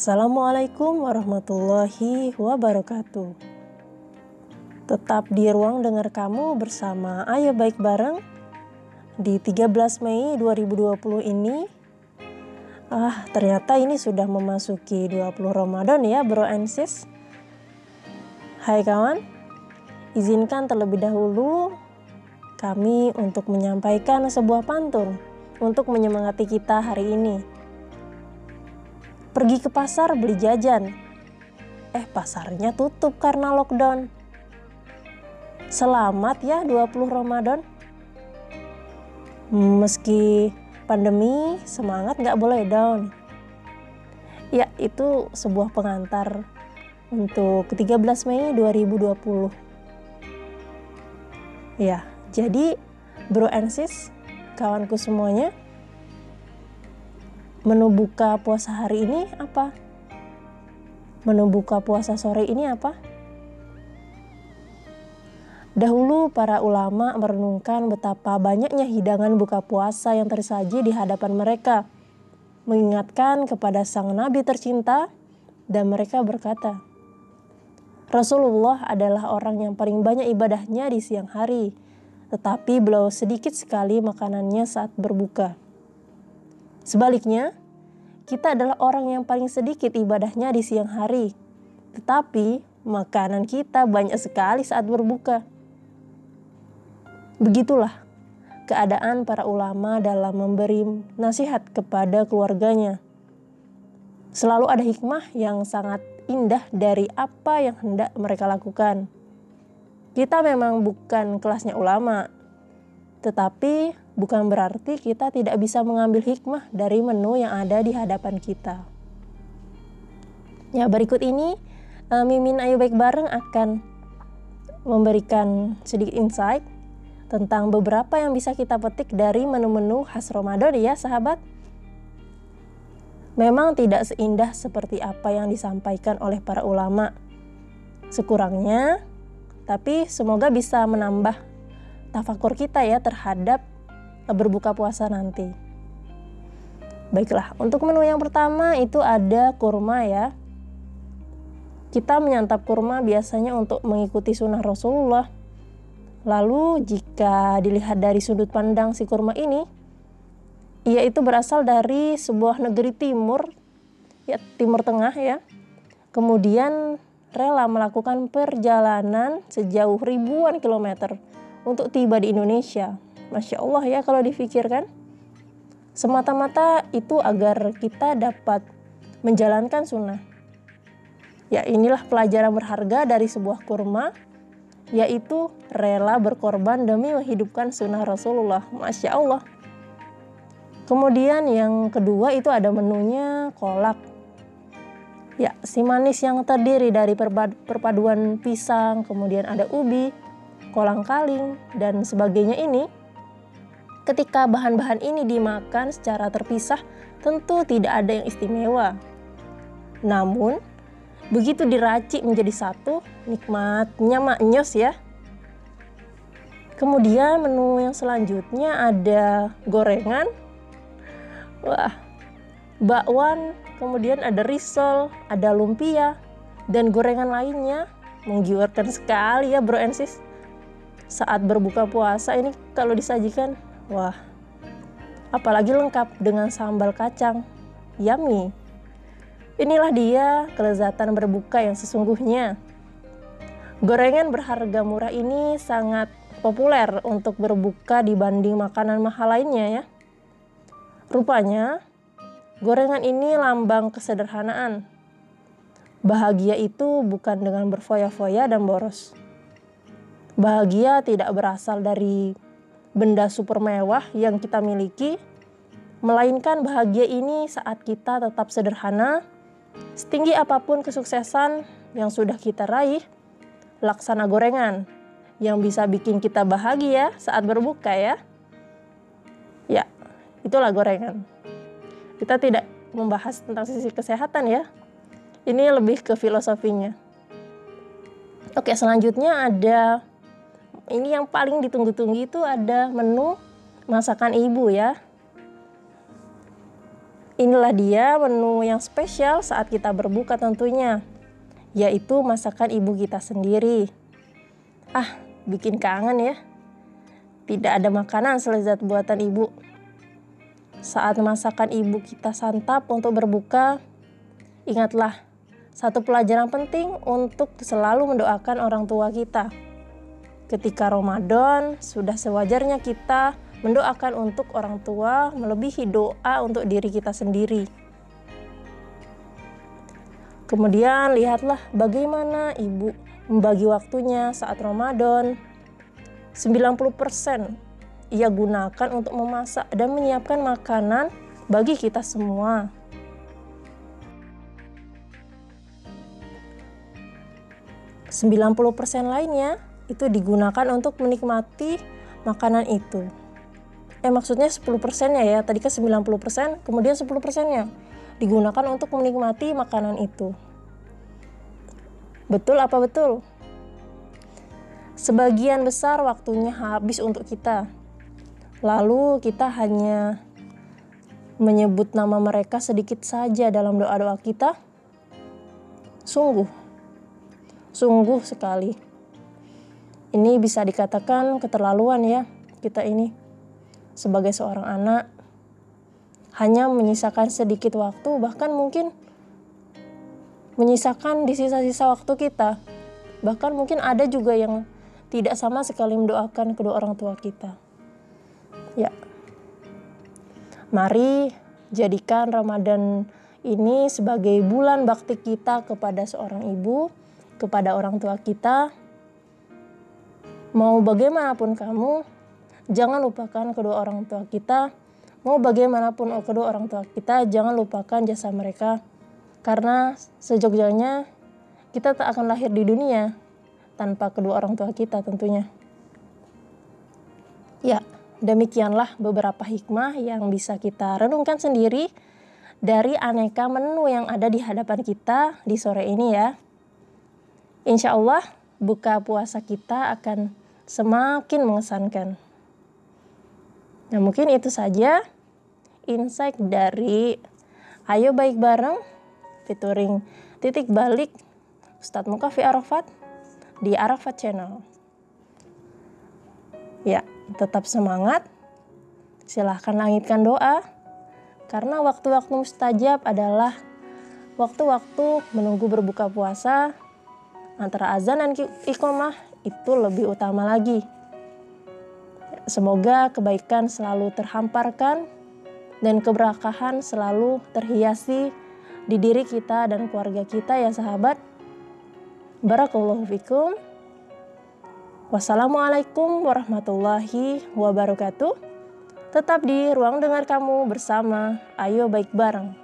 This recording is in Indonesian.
Assalamualaikum warahmatullahi wabarakatuh. Tetap di ruang dengar kamu bersama Ayo Baik Bareng di 13 Mei 2020 ini. Ah, ternyata ini sudah memasuki 20 Ramadan ya, Bro and Sis. Hai kawan, izinkan terlebih dahulu kami untuk menyampaikan sebuah pantun untuk menyemangati kita hari ini. Pergi ke pasar beli jajan. Eh pasarnya tutup karena lockdown. Selamat ya 20 Ramadan. Meski pandemi, semangat gak boleh down. Ya, itu sebuah pengantar untuk 13 Mei 2020. Ya, jadi bro and sis, kawanku semuanya, Menu buka puasa hari ini apa? Menu buka puasa sore ini apa? Dahulu para ulama merenungkan betapa banyaknya hidangan buka puasa yang tersaji di hadapan mereka, mengingatkan kepada sang nabi tercinta dan mereka berkata, Rasulullah adalah orang yang paling banyak ibadahnya di siang hari, tetapi beliau sedikit sekali makanannya saat berbuka. Sebaliknya, kita adalah orang yang paling sedikit ibadahnya di siang hari, tetapi makanan kita banyak sekali saat berbuka. Begitulah keadaan para ulama dalam memberi nasihat kepada keluarganya. Selalu ada hikmah yang sangat indah dari apa yang hendak mereka lakukan. Kita memang bukan kelasnya ulama, tetapi bukan berarti kita tidak bisa mengambil hikmah dari menu yang ada di hadapan kita. Ya, berikut ini uh, Mimin Ayu Baik Bareng akan memberikan sedikit insight tentang beberapa yang bisa kita petik dari menu-menu khas Ramadan ya, sahabat. Memang tidak seindah seperti apa yang disampaikan oleh para ulama. Sekurangnya, tapi semoga bisa menambah tafakur kita ya terhadap eh, berbuka puasa nanti. Baiklah, untuk menu yang pertama itu ada kurma ya. Kita menyantap kurma biasanya untuk mengikuti sunnah Rasulullah. Lalu jika dilihat dari sudut pandang si kurma ini, ia itu berasal dari sebuah negeri timur, ya timur tengah ya. Kemudian rela melakukan perjalanan sejauh ribuan kilometer untuk tiba di Indonesia. Masya Allah ya kalau difikirkan. Semata-mata itu agar kita dapat menjalankan sunnah. Ya inilah pelajaran berharga dari sebuah kurma, yaitu rela berkorban demi menghidupkan sunnah Rasulullah. Masya Allah. Kemudian yang kedua itu ada menunya kolak. Ya, si manis yang terdiri dari perpaduan pisang, kemudian ada ubi, kolang-kaling, dan sebagainya ini, ketika bahan-bahan ini dimakan secara terpisah, tentu tidak ada yang istimewa. Namun, begitu diracik menjadi satu, nikmatnya maknyos ya. Kemudian menu yang selanjutnya ada gorengan. Wah, bakwan, kemudian ada risol, ada lumpia, dan gorengan lainnya menggiurkan sekali ya bro and saat berbuka puasa ini kalau disajikan wah apalagi lengkap dengan sambal kacang. Yummy. Inilah dia kelezatan berbuka yang sesungguhnya. Gorengan berharga murah ini sangat populer untuk berbuka dibanding makanan mahal lainnya ya. Rupanya gorengan ini lambang kesederhanaan. Bahagia itu bukan dengan berfoya-foya dan boros. Bahagia tidak berasal dari benda super mewah yang kita miliki, melainkan bahagia ini saat kita tetap sederhana, setinggi apa pun kesuksesan yang sudah kita raih, laksana gorengan yang bisa bikin kita bahagia saat berbuka ya. Ya, itulah gorengan. Kita tidak membahas tentang sisi kesehatan ya. Ini lebih ke filosofinya. Oke, selanjutnya ada ini yang paling ditunggu-tunggu itu ada menu masakan ibu ya. Inilah dia menu yang spesial saat kita berbuka tentunya, yaitu masakan ibu kita sendiri. Ah, bikin kangen ya. Tidak ada makanan selezat buatan ibu. Saat masakan ibu kita santap untuk berbuka, ingatlah satu pelajaran penting untuk selalu mendoakan orang tua kita. Ketika Ramadan, sudah sewajarnya kita mendoakan untuk orang tua melebihi doa untuk diri kita sendiri. Kemudian lihatlah bagaimana ibu membagi waktunya saat Ramadan. 90% ia gunakan untuk memasak dan menyiapkan makanan bagi kita semua. Sembilan puluh persen lainnya itu digunakan untuk menikmati makanan itu. Eh maksudnya 10 persennya ya. Tadi kan 90 persen kemudian 10 persennya digunakan untuk menikmati makanan itu. Betul apa betul? Sebagian besar waktunya habis untuk kita. Lalu kita hanya menyebut nama mereka sedikit saja dalam doa-doa kita. Sungguh. Sungguh sekali ini bisa dikatakan keterlaluan ya kita ini. Sebagai seorang anak hanya menyisakan sedikit waktu bahkan mungkin menyisakan di sisa-sisa waktu kita. Bahkan mungkin ada juga yang tidak sama sekali mendoakan kedua orang tua kita. Ya. Mari jadikan Ramadan ini sebagai bulan bakti kita kepada seorang ibu kepada orang tua kita mau bagaimanapun kamu jangan lupakan kedua orang tua kita. Mau bagaimanapun kedua orang tua kita, jangan lupakan jasa mereka. Karena sejogjanya kita tak akan lahir di dunia tanpa kedua orang tua kita tentunya. Ya, demikianlah beberapa hikmah yang bisa kita renungkan sendiri dari aneka menu yang ada di hadapan kita di sore ini ya. Insya Allah buka puasa kita akan semakin mengesankan. Nah mungkin itu saja insight dari Ayo Baik Bareng featuring titik balik Ustadz Mukafi Arafat di Arafat Channel. Ya, tetap semangat. Silahkan langitkan doa. Karena waktu-waktu mustajab adalah waktu-waktu menunggu berbuka puasa antara azan dan iqomah itu lebih utama lagi. Semoga kebaikan selalu terhamparkan dan keberkahan selalu terhiasi di diri kita dan keluarga kita ya sahabat. Barakallahu fikum. Wassalamualaikum warahmatullahi wabarakatuh. Tetap di ruang dengar kamu bersama Ayo Baik Bareng.